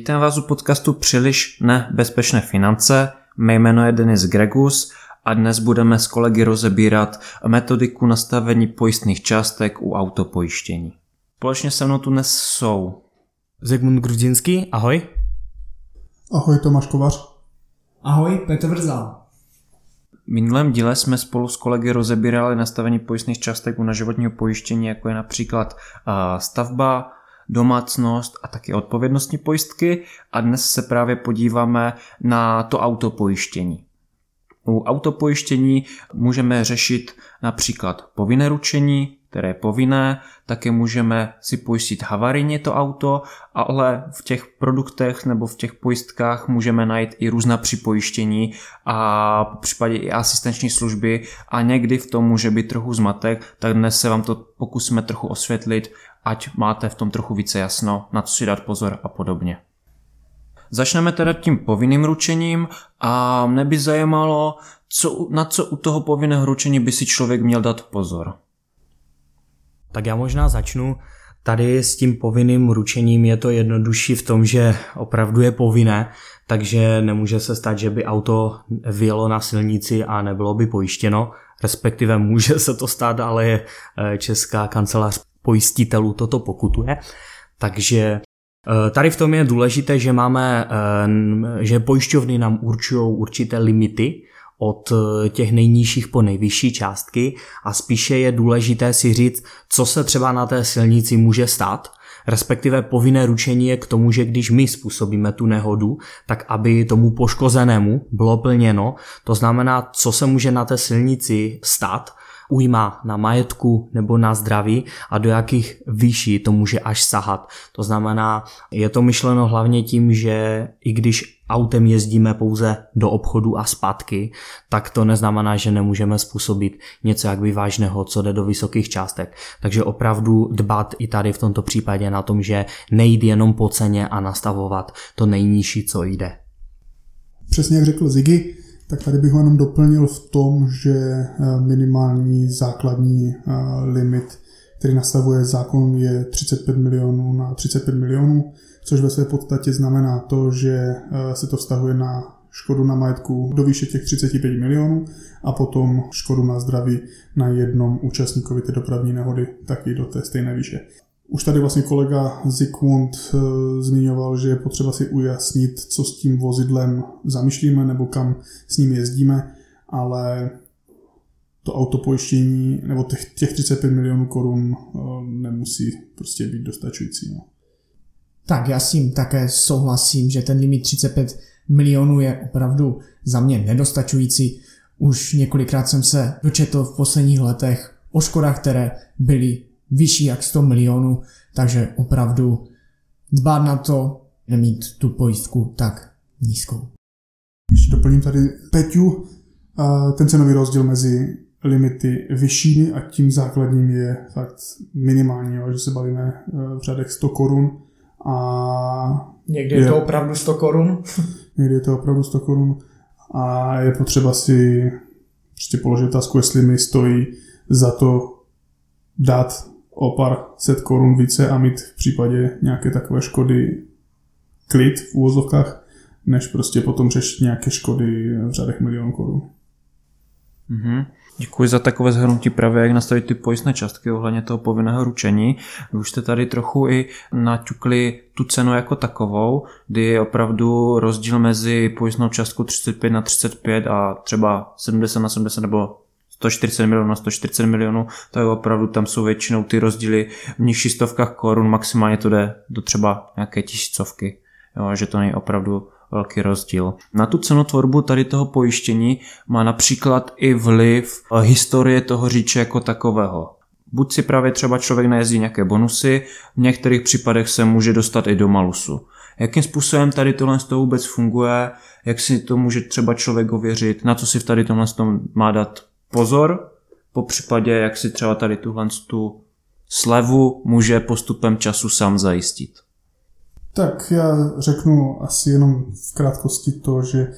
Vítám vás u podcastu Příliš nebezpečné finance. Mé jméno je Denis Gregus a dnes budeme s kolegy rozebírat metodiku nastavení pojistných částek u autopojištění. Společně se mnou tu dnes jsou Zygmunt Grudzinský, ahoj. Ahoj Tomáš Kovař. Ahoj Petr Vrzal. V minulém díle jsme spolu s kolegy rozebírali nastavení pojistných částek u naživotního pojištění, jako je například stavba, domácnost a taky odpovědnostní pojistky a dnes se právě podíváme na to autopojištění. U autopojištění můžeme řešit například povinné ručení, které je povinné, také můžeme si pojistit havarijně to auto, ale v těch produktech nebo v těch pojistkách můžeme najít i různá připojištění a v případě i asistenční služby a někdy v tom může být trochu zmatek, tak dnes se vám to pokusíme trochu osvětlit, ať máte v tom trochu více jasno, na co si dát pozor a podobně. Začneme teda tím povinným ručením a mne by zajímalo, co, na co u toho povinného ručení by si člověk měl dát pozor. Tak já možná začnu. Tady s tím povinným ručením je to jednodušší v tom, že opravdu je povinné, takže nemůže se stát, že by auto vyjelo na silnici a nebylo by pojištěno, respektive může se to stát, ale je eh, Česká kancelář pojistitelů toto pokutuje. Takže eh, Tady v tom je důležité, že máme, eh, že pojišťovny nám určují určité limity od eh, těch nejnižších po nejvyšší částky a spíše je důležité si říct, co se třeba na té silnici může stát, respektive povinné ručení je k tomu, že když my způsobíme tu nehodu, tak aby tomu poškozenému bylo plněno, to znamená, co se může na té silnici stát, ujma na majetku nebo na zdraví a do jakých výší to může až sahat. To znamená, je to myšleno hlavně tím, že i když autem jezdíme pouze do obchodu a zpátky, tak to neznamená, že nemůžeme způsobit něco jak vážného, co jde do vysokých částek. Takže opravdu dbat i tady v tomto případě na tom, že nejde jenom po ceně a nastavovat to nejnižší, co jde. Přesně jak řekl Ziggy, tak tady bych ho jenom doplnil v tom, že eh, minimální základní eh, limit, který nastavuje zákon, je 35 milionů na 35 milionů, což ve své podstatě znamená to, že eh, se to vztahuje na škodu na majetku do výše těch 35 milionů a potom škodu na zdraví na jednom účastníkovi té dopravní nehody taky do té stejné výše. Už tady vlastně kolega Zikmund e, zmiňoval, že je potřeba si ujasnit, co s tím vozidlem zamýšlíme nebo kam s ním jezdíme, ale to autopojištění nebo těch, těch 35 milionů korun e, nemusí prostě být dostačující. No. Tak já s tím také souhlasím, že ten limit 35 milionů je opravdu za mě nedostačující. Už několikrát jsem se dočetl v posledních letech o škodách, které byly vyšší jak 100 milionů, takže opravdu dbát na to, nemít tu pojistku tak nízkou. Ještě doplním tady Peťu, ten cenový rozdíl mezi limity vyššími a tím základním je fakt minimální, že se bavíme e, v řadech 100 korun a... Někdy je, je to opravdu 100 korun? někdy je to opravdu 100 korun a je potřeba si prostě položit otázku, jestli mi stojí za to dát o pár set korun více a mít v případě nějaké takové škody klid v úvozovkách, než prostě potom řešit nějaké škody v řadech milionů korun. Mm-hmm. Děkuji za takové zhrnutí právě, jak nastavit ty pojistné částky ohledně toho povinného ručení. Vy už jste tady trochu i naťukli tu cenu jako takovou, kdy je opravdu rozdíl mezi pojistnou částkou 35 na 35 a třeba 70 na 70 nebo 140 milionů na 140 milionů, tak opravdu tam jsou většinou ty rozdíly v nižších stovkách korun, maximálně to jde do třeba nějaké tisícovky, jo, že to není opravdu velký rozdíl. Na tu cenotvorbu tady toho pojištění má například i vliv historie toho říče jako takového. Buď si právě třeba člověk najezdí nějaké bonusy, v některých případech se může dostat i do malusu. Jakým způsobem tady tohle toho vůbec funguje, jak si to může třeba člověk ověřit, na co si v tady tomhle má dát pozor, po případě, jak si třeba tady tuhle tu slevu může postupem času sám zajistit. Tak já řeknu asi jenom v krátkosti to, že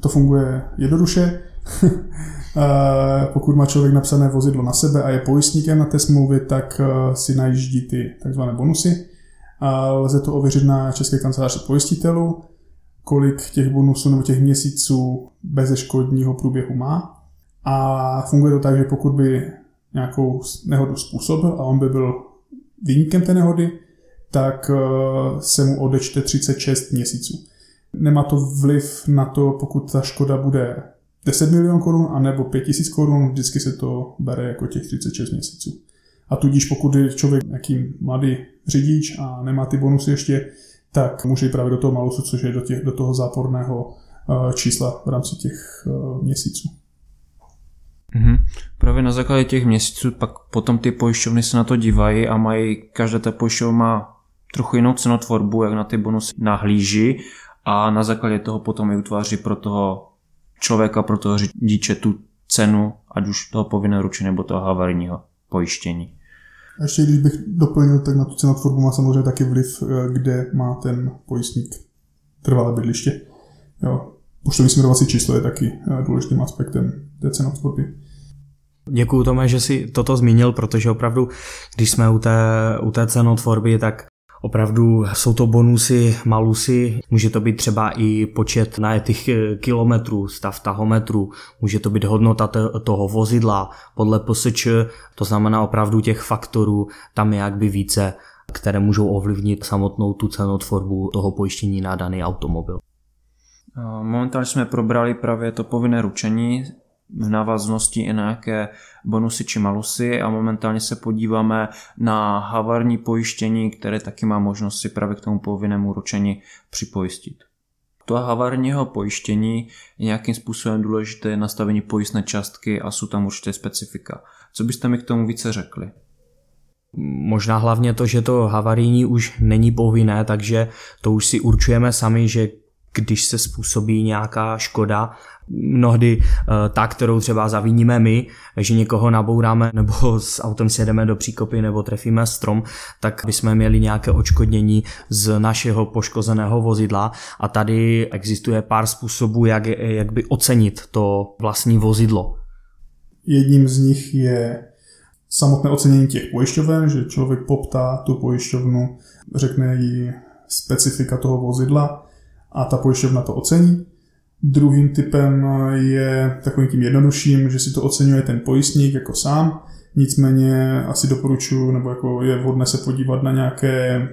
to funguje jednoduše. Pokud má člověk napsané vozidlo na sebe a je pojistníkem na té smlouvě, tak eh, si najíždí ty takzvané bonusy A lze to ověřit na České kanceláři pojistitelů, kolik těch bonusů nebo těch měsíců bezeškodního průběhu má. A funguje to tak, že pokud by nějakou nehodu způsobil a on by byl výnikem té nehody, tak eh, se mu odečte 36 měsíců. Nemá to vliv na to, pokud ta škoda bude 10 milionů korun a nebo 5 tisíc korun, vždycky se to bere jako těch 36 měsíců. A tudíž pokud je člověk nějaký mladý řidič a nemá ty bonusy ještě, tak může jít právě do toho malusu, což je do, těch, do toho záporného uh, čísla v rámci těch uh, měsíců. Mm-hmm. Právě na základě těch měsíců pak potom ty pojišťovny se na to dívají a mají, každá ta pojišťovna má trochu jinou cenotvorbu, jak na ty bonusy nahlíží a na základě toho potom i utváří pro toho člověka, pro toho řidiče tu cenu, ať už toho povinného ručení nebo toho havarijního pojištění. A ještě když bych doplnil, tak na tu cenotvorbu má samozřejmě taky vliv, eh, kde má ten pojistník trvalé bydliště. Jo. Poštovní směrovací číslo je taky eh, důležitým aspektem té cenotvorby. Děkuji Tome, že si toto zmínil, protože opravdu, když jsme u té, u té cenotvorby, tak Opravdu jsou to bonusy, malusy, může to být třeba i počet najetých eh, kilometrů, stav tahometru, může to být hodnota toho vozidla podle PSČ, to znamená opravdu těch faktorů, tam je jakby více, které můžou ovlivnit samotnou tu cenotvorbu toho pojištění na daný automobil. Momentálně jsme probrali právě to povinné ručení, v návaznosti i na nějaké bonusy či malusy a momentálně se podíváme na havarní pojištění, které taky má možnost si právě k tomu povinnému ručení připojistit. To havarního pojištění je nějakým způsobem důležité nastavení pojistné částky a jsou tam určité specifika. Co byste mi k tomu více řekli? Možná hlavně to, že to havarijní už není povinné, takže to už si určujeme sami, že když se způsobí nějaká škoda, mnohdy eh, ta, kterou třeba zavíníme my, že někoho nabouráme nebo s autem sjedeme do příkopy nebo trefíme strom, tak bychom měli nějaké očkodnění z našeho poškozeného vozidla a tady existuje pár způsobů, jak, jak by ocenit to vlastní vozidlo. Jedním z nich je samotné ocenění těch pojišťoven, že člověk poptá tu pojišťovnu, řekne jí specifika toho vozidla a ta pojišťovna to ocení. Druhým typem je takovým tím jednodušším, že si to oceňuje ten pojistník jako sám, nicméně asi doporučuji, nebo jako je vhodné se podívat na nějaké,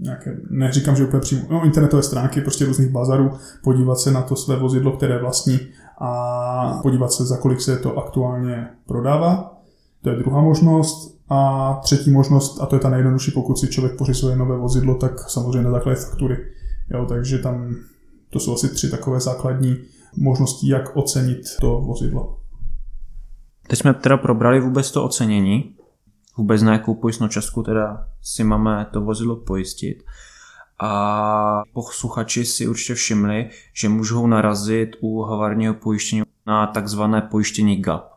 nějaké neříkám, že úplně přímo, no, internetové stránky prostě různých bazarů, podívat se na to své vozidlo, které vlastní a podívat se, za kolik se to aktuálně prodává. To je druhá možnost. A třetí možnost, a to je ta nejjednodušší, pokud si člověk pořizuje nové vozidlo, tak samozřejmě na základě faktury. Jo, takže tam to jsou asi tři takové základní možnosti, jak ocenit to vozidlo. Teď jsme teda probrali vůbec to ocenění, vůbec na jakou pojistnou částku teda si máme to vozidlo pojistit. A posluchači si určitě všimli, že můžou narazit u havarního pojištění na takzvané pojištění GAP.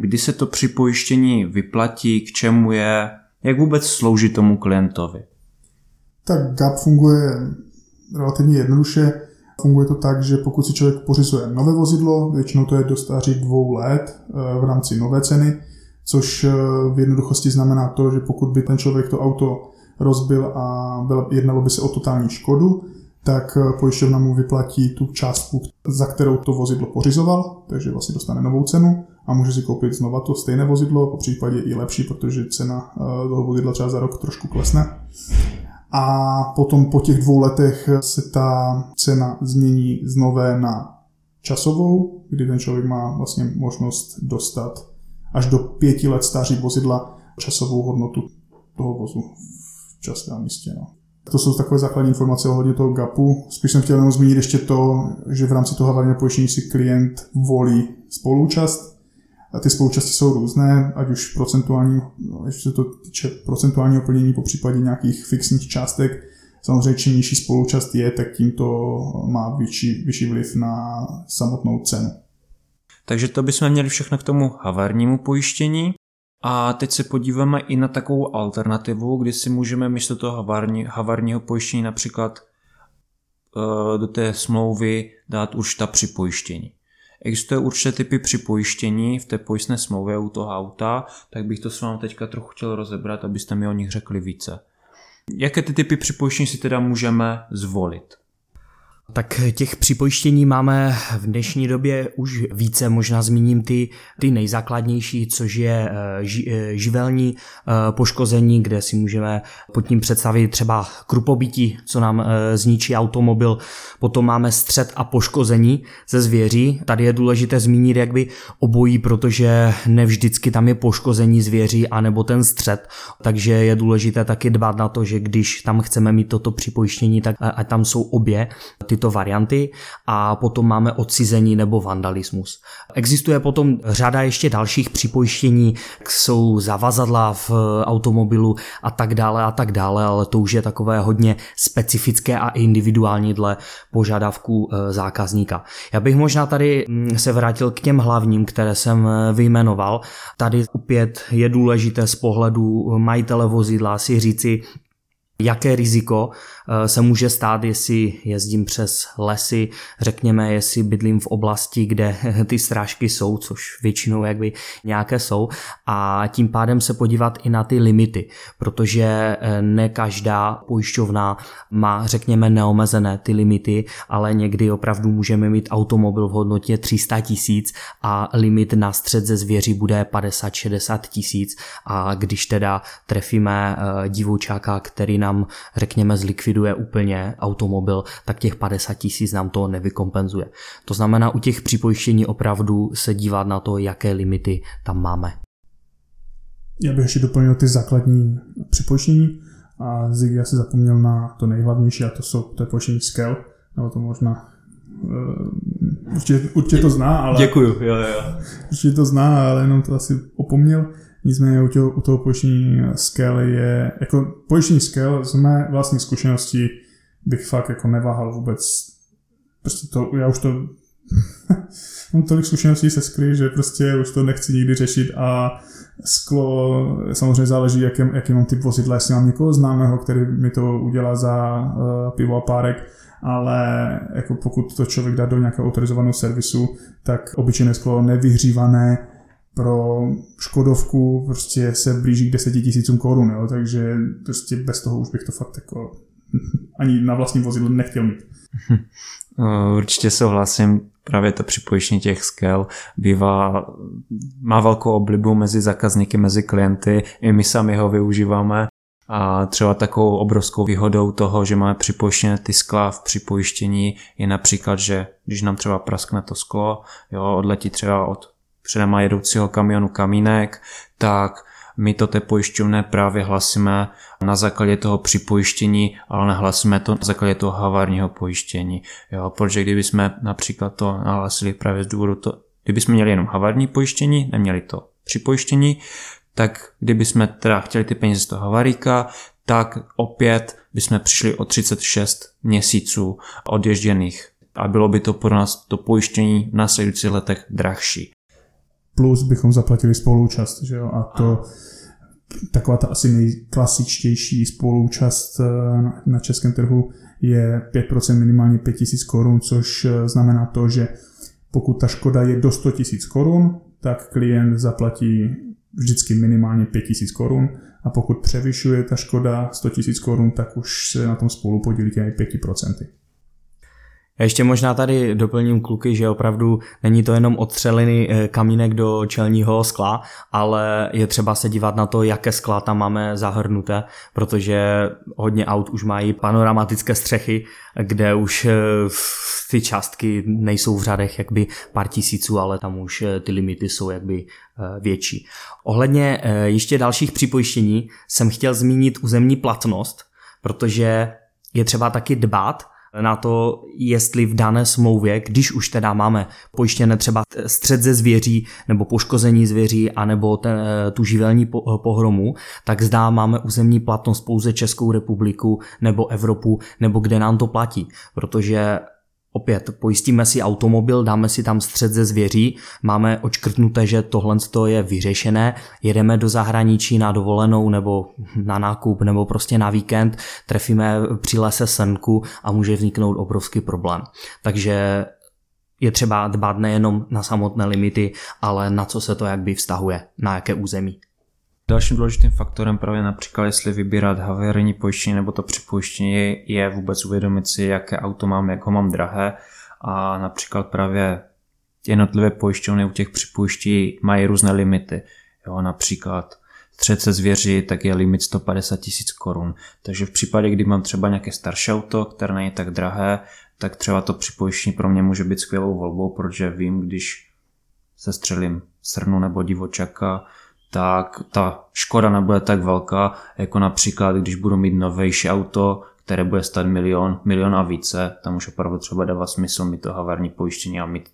Kdy se to při pojištění vyplatí, k čemu je, jak vůbec slouží tomu klientovi? Tak GAP funguje relativně jednoduše. Funguje to tak, že pokud si člověk pořizuje nové vozidlo, většinou to je do stáří dvou let eh, v rámci nové ceny, což eh, v jednoduchosti znamená to, že pokud by ten člověk to auto rozbil a jednalo by se o totální škodu, tak eh, pojišťovna mu vyplatí tu částku, za kterou to vozidlo pořizoval, takže vlastně dostane novou cenu a může si koupit znova to stejné vozidlo, po případě i lepší, protože cena toho vozidla třeba za rok trošku klesne a potom po těch dvou letech se ta cena změní z nové na časovou, kdy ten člověk má vlastně možnost dostat až do pěti let stáří vozidla časovou hodnotu toho vozu v čase a místě. No. To jsou takové základní informace ohledně toho GAPu. Spíš jsem chtěl jenom zmínit ještě to, že v rámci toho hlavního pojištění si klient volí spoluúčast ty spolučasti jsou různé, ať už procentuální, ještě se to týče procentuálního plnění, po případě nějakých fixních částek. Samozřejmě čím nižší spolučast je, tak tím to má vyšší, vyšší vliv na samotnou cenu. Takže to bychom měli všechno k tomu havarnímu pojištění. A teď se podíváme i na takovou alternativu, kdy si můžeme místo toho havarní, havarního pojištění například e, do té smlouvy dát už ta připojištění. Existuje určité typy připojištění v té pojistné smlouvě u toho auta, tak bych to s vámi teďka trochu chtěl rozebrat, abyste mi o nich řekli více. Jaké ty typy připojištění si teda můžeme zvolit? Tak těch připojištění máme v dnešní době už více, možná zmíním ty, ty nejzákladnější, což je eh, ži, eh, živelní eh, poškození, kde si můžeme pod tím představit třeba krupobítí, co nám zničí automobil. Potom máme střed a poškození ze zvěří. Tady je důležité zmínit jakby obojí, protože nevždycky tam je poškození zvěří anebo ten střed. Takže je důležité taky dbát na to, že když tam chceme mít toto připojištění, tak a tam jsou obě ty tyto varianty a potom máme odcizení nebo vandalismus. Existuje potom řada ještě dalších připojištění, jsou zavazadla v automobilu a tak dále a tak dále, ale to už je takové hodně specifické a individuální dle požadavků e, zákazníka. Já bych možná tady mm, se vrátil k těm hlavním, které jsem e, vyjmenoval. Tady opět je důležité z pohledu majitele vozidla si říci, jaké riziko eh, se může stát, jestli jezdím přes lesy, řekněme, jestli bydlím v oblasti, kde ty strážky jsou, což většinou jakby nějaké jsou a tím pádem se podívat i na ty limity, protože eh, ne každá pojišťovna má, řekněme, neomezené ty limity, ale někdy opravdu můžeme mít automobil v hodnotě 300 tisíc a limit na střed ze zvěří bude 50-60 tisíc. A když teda trefíme eh, divoučáka, který nám nám, řekněme, zlikviduje úplně automobil, tak těch 50 tisíc nám to nevykompenzuje. To znamená u těch připojištění opravdu se dívat na to, jaké limity tam máme. Já bych ještě doplnil ty základní připojištění a Ziggy asi zapomněl na to nejhlavnější a to jsou to je pojištění Scale, nebo to možná uh, určitě, určitě to zná, ale... Děkuju, jo, jo. Určitě to zná, ale jenom to asi opomněl. Nicméně u toho, u toho pojištění Scale je, jako pojištění Scale z mé vlastní zkušenosti bych fakt jako neváhal vůbec. Prostě to, já už to mám tolik zkušeností se skry, že prostě už to nechci nikdy řešit a sklo samozřejmě záleží, jaký, jaký mám typ vozidla, jestli mám někoho známého, který mi to udělá za uh, pivo a párek, ale jako pokud to člověk dá do nějakého autorizovaného servisu, tak obyčejné sklo nevyhřívané pro Škodovku prostě se blíží k 10 tisícům korun, jo, takže prostě bez toho už bych to fakt jako ani na vlastním vozidle nechtěl mít. Určitě souhlasím, právě to připojištění těch skel bývá, má velkou oblibu mezi zákazníky, mezi klienty, i my sami ho využíváme a třeba takovou obrovskou výhodou toho, že máme připojištěné ty skla v připojištění je například, že když nám třeba praskne to sklo, jo, odletí třeba od předema jedoucího kamionu kamínek, tak my to té pojišťovné právě hlasíme na základě toho připojištění, ale nehlasíme to na základě toho havárního pojištění. Jo, protože kdyby jsme například to nahlasili právě z důvodu to, kdyby jsme měli jenom havární pojištění, neměli to připojištění, tak kdyby jsme teda chtěli ty peníze z toho havaríka, tak opět bychom přišli o 36 měsíců odježděných a bylo by to pro nás to pojištění v následujících letech drahší plus bychom zaplatili spoluúčast, že jo, a to taková ta asi nejklasičtější spoluúčast eh, na českém trhu je 5% minimálně 5000 korun, což eh, znamená to, že pokud ta škoda je do 100 000 korun, tak klient zaplatí vždycky minimálně 5000 korun. A pokud převyšuje ta škoda 100 000 korun, tak už se na tom spolu podílí těmi 5%. Já ještě možná tady doplním kluky, že opravdu není to jenom odstřelený eh, kamínek do čelního skla, ale je třeba se dívat na to, jaké skla tam máme zahrnuté, protože hodně aut už mají panoramatické střechy, kde už eh, ty částky nejsou v řadech jakby pár tisíců, ale tam už eh, ty limity jsou jakby větší. Ohledně ještě dalších připojištění jsem chtěl zmínit územní platnost, protože je třeba taky dbát na to, jestli v dané smlouvě, když už teda máme pojištěné třeba střed ze zvěří nebo poškození zvěří anebo ten, eh, tu živelní pohromu, tak zdá máme územní platnost pouze Českou republiku nebo Evropu nebo kde nám to platí, protože Opět pojistíme si automobil, dáme si tam střed ze zvěří, máme očkrtnuté, že tohle je vyřešené, jedeme do zahraničí na dovolenou nebo na nákup nebo prostě na víkend, trefíme při lese srnku a může vzniknout obrovský problém. Takže je třeba dbát nejenom na samotné limity, ale na co se to jakby vztahuje, na jaké území. Dalším důležitým faktorem právě například, jestli vybírat havarijní pojištění nebo to připojištění, je, vůbec uvědomit si, jaké auto mám, jak ho mám drahé a například právě jednotlivé pojišťovny u těch připojištění mají různé limity. Jo, například střece zvěři, tak je limit 150 tisíc korun. Takže v případě, kdy mám třeba nějaké starší auto, které není tak drahé, tak třeba to připojištění pro mě může být skvělou volbou, protože vím, když se střelím srnu nebo divočaka, tak ta škoda nebude tak velká, jako například, když budu mít novější auto, které bude stát milion, milion a více, tam už opravdu třeba dává smysl mít to havarní pojištění a mít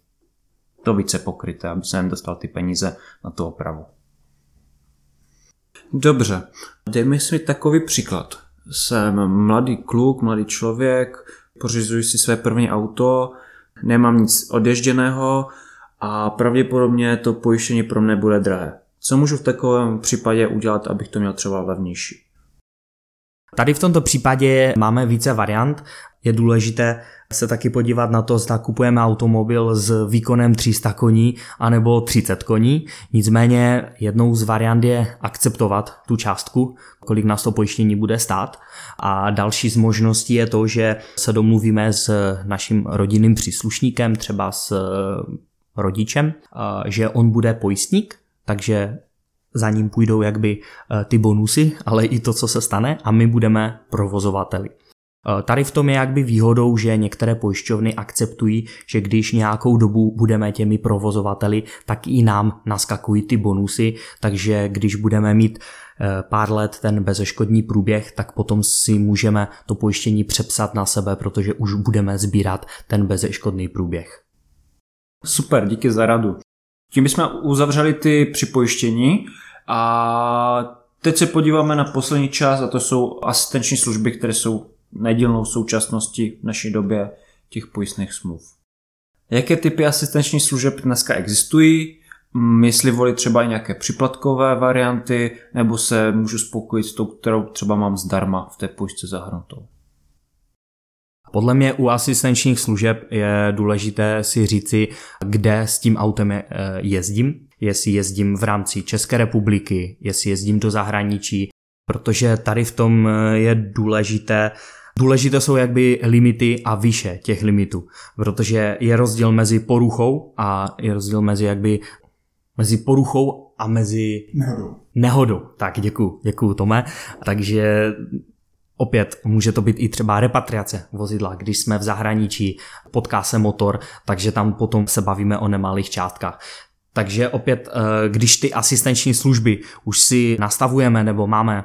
to více pokryté, aby se dostal ty peníze na tu opravu. Dobře, dejme si takový příklad. Jsem mladý kluk, mladý člověk, pořizuji si své první auto, nemám nic odježděného a pravděpodobně to pojištění pro mě bude drahé. Co můžu v takovém případě udělat, abych to měl třeba levnější? Tady v tomto případě máme více variant. Je důležité se taky podívat na to, zda kupujeme automobil s výkonem 300 koní anebo 30 koní. Nicméně jednou z variant je akceptovat tu částku, kolik nás to pojištění bude stát. A další z možností je to, že se domluvíme s naším rodinným příslušníkem, třeba s rodičem, že on bude pojistník, takže za ním půjdou jakby eh, ty bonusy, ale i to, co se stane a my budeme provozovateli. Eh, tady v tom je jakby výhodou, že některé pojišťovny akceptují, že když nějakou dobu budeme těmi provozovateli, tak i nám naskakují ty bonusy, takže když budeme mít eh, pár let ten bezeškodní průběh, tak potom si můžeme to pojištění přepsat na sebe, protože už budeme sbírat ten bezeškodný průběh. Super, díky za radu. Tím bychom uzavřeli ty připojištění a teď se podíváme na poslední část a to jsou asistenční služby, které jsou nedílnou současností v naší době těch pojistných smluv. Jaké typy asistenční služeb dneska existují? Mm, jestli volit třeba i nějaké připlatkové varianty, nebo se můžu spokojit s tou, kterou třeba mám zdarma v té pojistce zahrnutou. Podle mě u asistenčních služeb je důležité si říci, kde s tím autem eh, jezdím, jestli jezdím v rámci České republiky, jestli jezdím do zahraničí, protože tady v tom eh, je důležité, Důležité jsou jakby limity a výše těch limitů, protože je rozdíl mezi poruchou a je rozdíl mezi jakby mezi poruchou a mezi nehodou. Nehodou. Tak děkuji, děkuji Tome. Takže Opět může to být i třeba repatriace vozidla, když jsme v zahraničí, potká se motor, takže tam potom se bavíme o nemalých částkách. Takže opět, eh, když ty asistenční služby už si nastavujeme nebo máme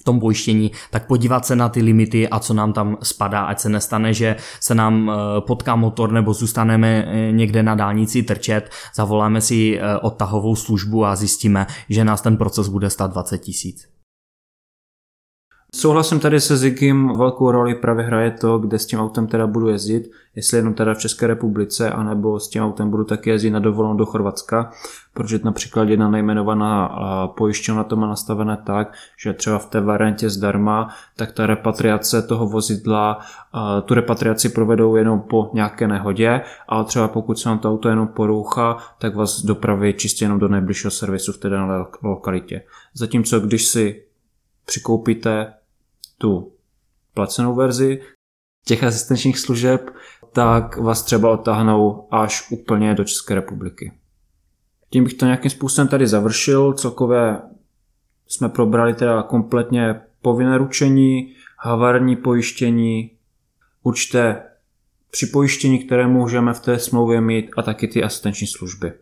v tom pojištění, tak podívat se na ty limity a co nám tam spadá, ať se nestane, že se nám eh, potká motor nebo zůstaneme eh, někde na dálnici trčet, zavoláme si odtahovou službu a zjistíme, že nás ten proces bude stát 20 tisíc. Souhlasím tady se Zigim, velkou roli právě hraje to, kde s tím autem teda budu jezdit, jestli jenom teda v České republice, anebo s tím autem budu taky jezdit na dovolenou do Chorvatska, protože například jedna nejmenovaná pojišťovna to má nastavené tak, že třeba v té variantě zdarma, tak ta repatriace toho vozidla, tu repatriaci provedou jenom po nějaké nehodě, ale třeba pokud se vám to auto jenom porouchá, tak vás dopraví čistě jenom do nejbližšího servisu v té dané lokalitě. Zatímco když si přikoupíte tu placenou verzi těch asistenčních služeb, tak vás třeba otáhnou až úplně do České republiky. Tím bych to nějakým způsobem tady završil. Celkově jsme probrali teda kompletně povinné ručení, havarní pojištění, určité připojištění, které můžeme v té smlouvě mít a taky ty asistenční služby.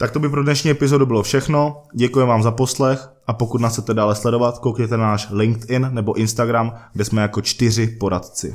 Tak to by pro dnešní epizodu bylo všechno. Děkuji vám za poslech a pokud nás chcete dále sledovat, koukněte na náš LinkedIn nebo Instagram, kde jsme jako čtyři poradci.